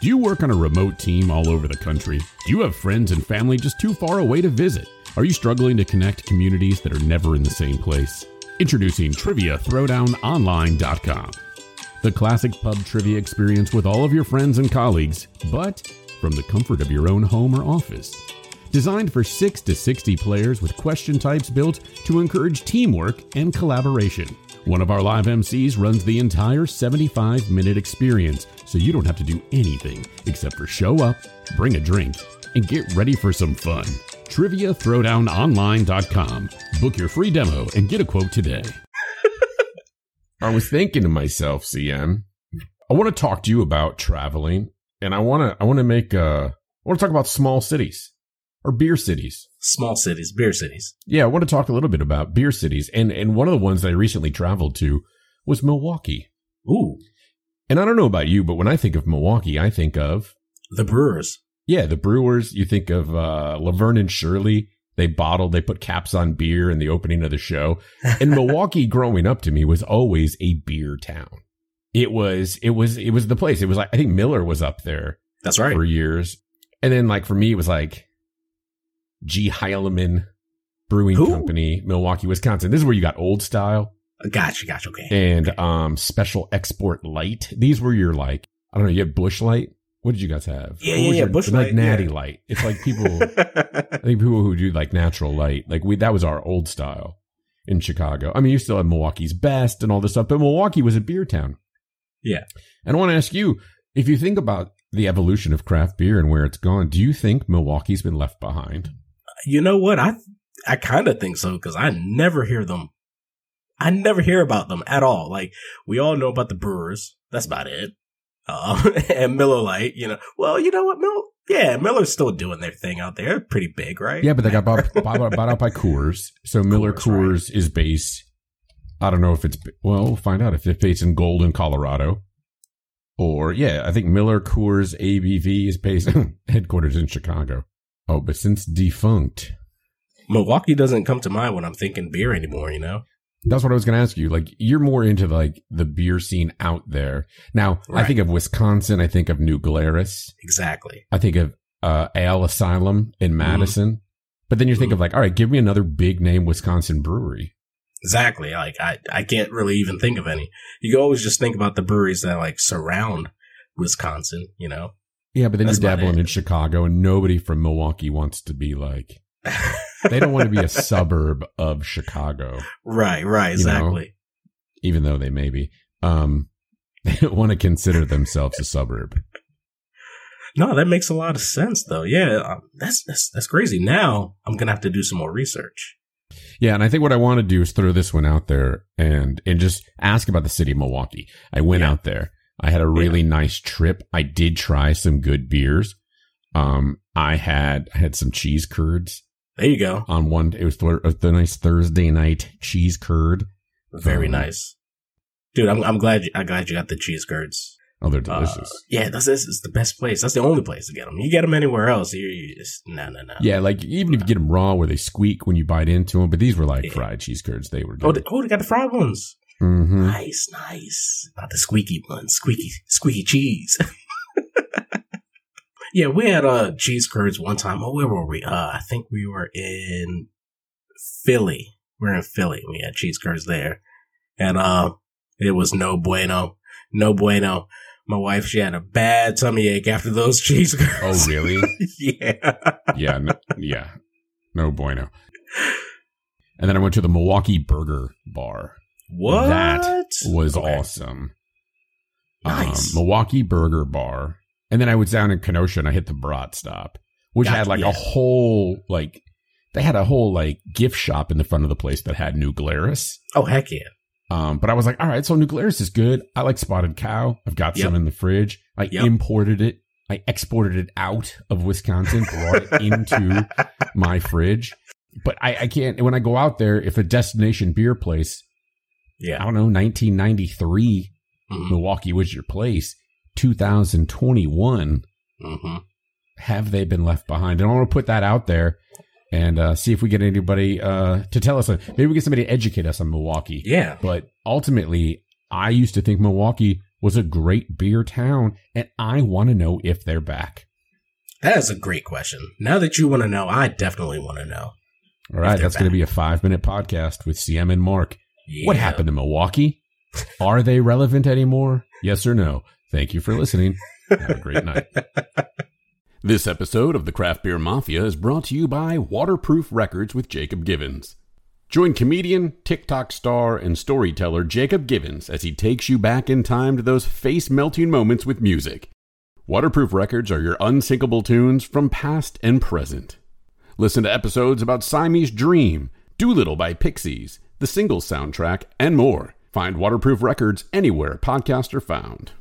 Do you work on a remote team all over the country? Do you have friends and family just too far away to visit? Are you struggling to connect communities that are never in the same place? Introducing Trivia Throwdown TriviaThrowdownOnline.com, the classic pub trivia experience with all of your friends and colleagues, but from the comfort of your own home or office. Designed for 6 to 60 players with question types built to encourage teamwork and collaboration. One of our live MCs runs the entire 75 minute experience, so you don't have to do anything except for show up, bring a drink, and get ready for some fun. TriviaThrowdownOnline.com. Book your free demo and get a quote today. I was thinking to myself, CM, I want to talk to you about traveling, and I want to I want to make uh I want to talk about small cities or beer cities. Small cities, beer cities. Yeah, I want to talk a little bit about beer cities, and and one of the ones that I recently traveled to was Milwaukee. Ooh, And I don't know about you, but when I think of Milwaukee, I think of the Brewers. yeah, the Brewers. You think of uh, Laverne and Shirley. They bottled, they put caps on beer in the opening of the show. And Milwaukee, growing up to me, was always a beer town. It was, it was, it was the place. It was like I think Miller was up there That's right. for years. And then like for me, it was like G. Heileman Brewing Who? Company, Milwaukee, Wisconsin. This is where you got old style Gotcha, gotcha. Okay. and um special export light. These were your like, I don't know, you had Busch Light. What did you guys have? Yeah, yeah, yeah, your- like Light, natty yeah. light. It's like people I think people who do like natural light, like we that was our old style in Chicago. I mean, you still have Milwaukee's best and all this stuff, but Milwaukee was a beer town. Yeah. And I want to ask you, if you think about the evolution of craft beer and where it's gone, do you think Milwaukee's been left behind? You know what? I I kind of think so because I never hear them. I never hear about them at all. Like we all know about the Brewers. That's about it. Uh, and Miller Lite. You know. Well, you know what, Miller? Yeah, Miller's still doing their thing out there. Pretty big, right? Yeah, but they got bought, bought, bought out by Coors. So Miller Coors, Coors is based. I don't know if it's well. We'll find out if it's based in Golden, Colorado, or yeah, I think Miller Coors ABV is based headquarters in Chicago. Oh, but since defunct, Milwaukee doesn't come to mind when I'm thinking beer anymore. You know. that's what I was going to ask you. Like, you're more into like the beer scene out there now. I think of Wisconsin. I think of New Glarus. Exactly. I think of uh, Ale Asylum in Madison. But then you think Mhm. of like, all right, give me another big name Wisconsin brewery. Exactly. Like I, I can't really even think of any. You always just think about the breweries that like surround Wisconsin. You know. Yeah, but then That's you're dabbling in Chicago, and nobody from Milwaukee wants to be like. They don't want to be a suburb of Chicago, right. Right. You know? Exactly. even though they may be. Um, they don't want to consider themselves a suburb. No, that makes a lot of sense, though. Yeah, um, that's that's that's crazy. Now I'm gonna have to do some more research. Yeah, and I think what I want to do is throw this one out there and and just ask about the city of Milwaukee. I went Yeah. out there. I had a really nice trip. I did try some good beers. Um, I had I had some cheese curds There you go. on one. It was uh, the nice Thursday night cheese curd. Very Um, nice, dude. I'm I'm glad you, I'm glad you got the cheese curds. Oh, they're Uh, delicious. yeah, that's this is the best place. That's the only place to get them. You get them anywhere else, you, you just no no no. Yeah, like even if you get them raw where they squeak when you bite into them, but these were like Yeah. fried cheese curds. They were Oh, good. they, oh, they got the fried ones. Hmm Nice, nice. Not the squeaky ones. Squeaky, squeaky cheese. yeah, we had uh cheese curds one time. Oh, where were we? Uh, I think we were in Philly. We are in Philly. We had cheese curds there, and uh, it was no bueno, no bueno. My wife, she had a bad tummy ache after those cheese curds. Oh, really? yeah. yeah, no, yeah, no bueno. And then I went to the Milwaukee Burger Bar. What? That was Okay. awesome. Nice. Um, Milwaukee Burger Bar. And then I was down in Kenosha and I hit the Brat Stop, which Gotcha, had like yeah. a whole like they had a whole like gift shop in the front of the place that had New Glarus. Oh heck yeah. Um, but I was like, all right, so New Glarus is good. I like Spotted Cow. I've got some in the fridge. I Yep. imported it. I exported it out of Wisconsin, brought it into my fridge. But I, I can't, when I go out there, if a destination beer place, I don't know, 1993, Mhm. Milwaukee was your place, 2021, hmm have they been left behind? And I want to put that out there and uh, see if we get anybody uh, to tell us. Maybe we get somebody to educate us on Milwaukee. Yeah. But ultimately, I used to think Milwaukee was a great beer town, and I want to know if they're back. That is a great question. Now that you want to know, I definitely want to know. All right, that's going to be a five minute podcast with CM and Mark. Yeah. What happened to Milwaukee? Are they relevant anymore? Yes or no? Thank you for listening. Have a great night. This episode of the Craft Beer Mafia is brought to you by Waterproof Records with Jacob Givens. Join comedian, TikTok star, and storyteller Jacob Givens as he takes you back in time to those face melting moments with music. Waterproof Records are your unsinkable tunes from past and present. Listen to episodes about Siamese Dream, Doolittle by Pixies, the Singles soundtrack, and more. Find Waterproof Records anywhere podcasts are found.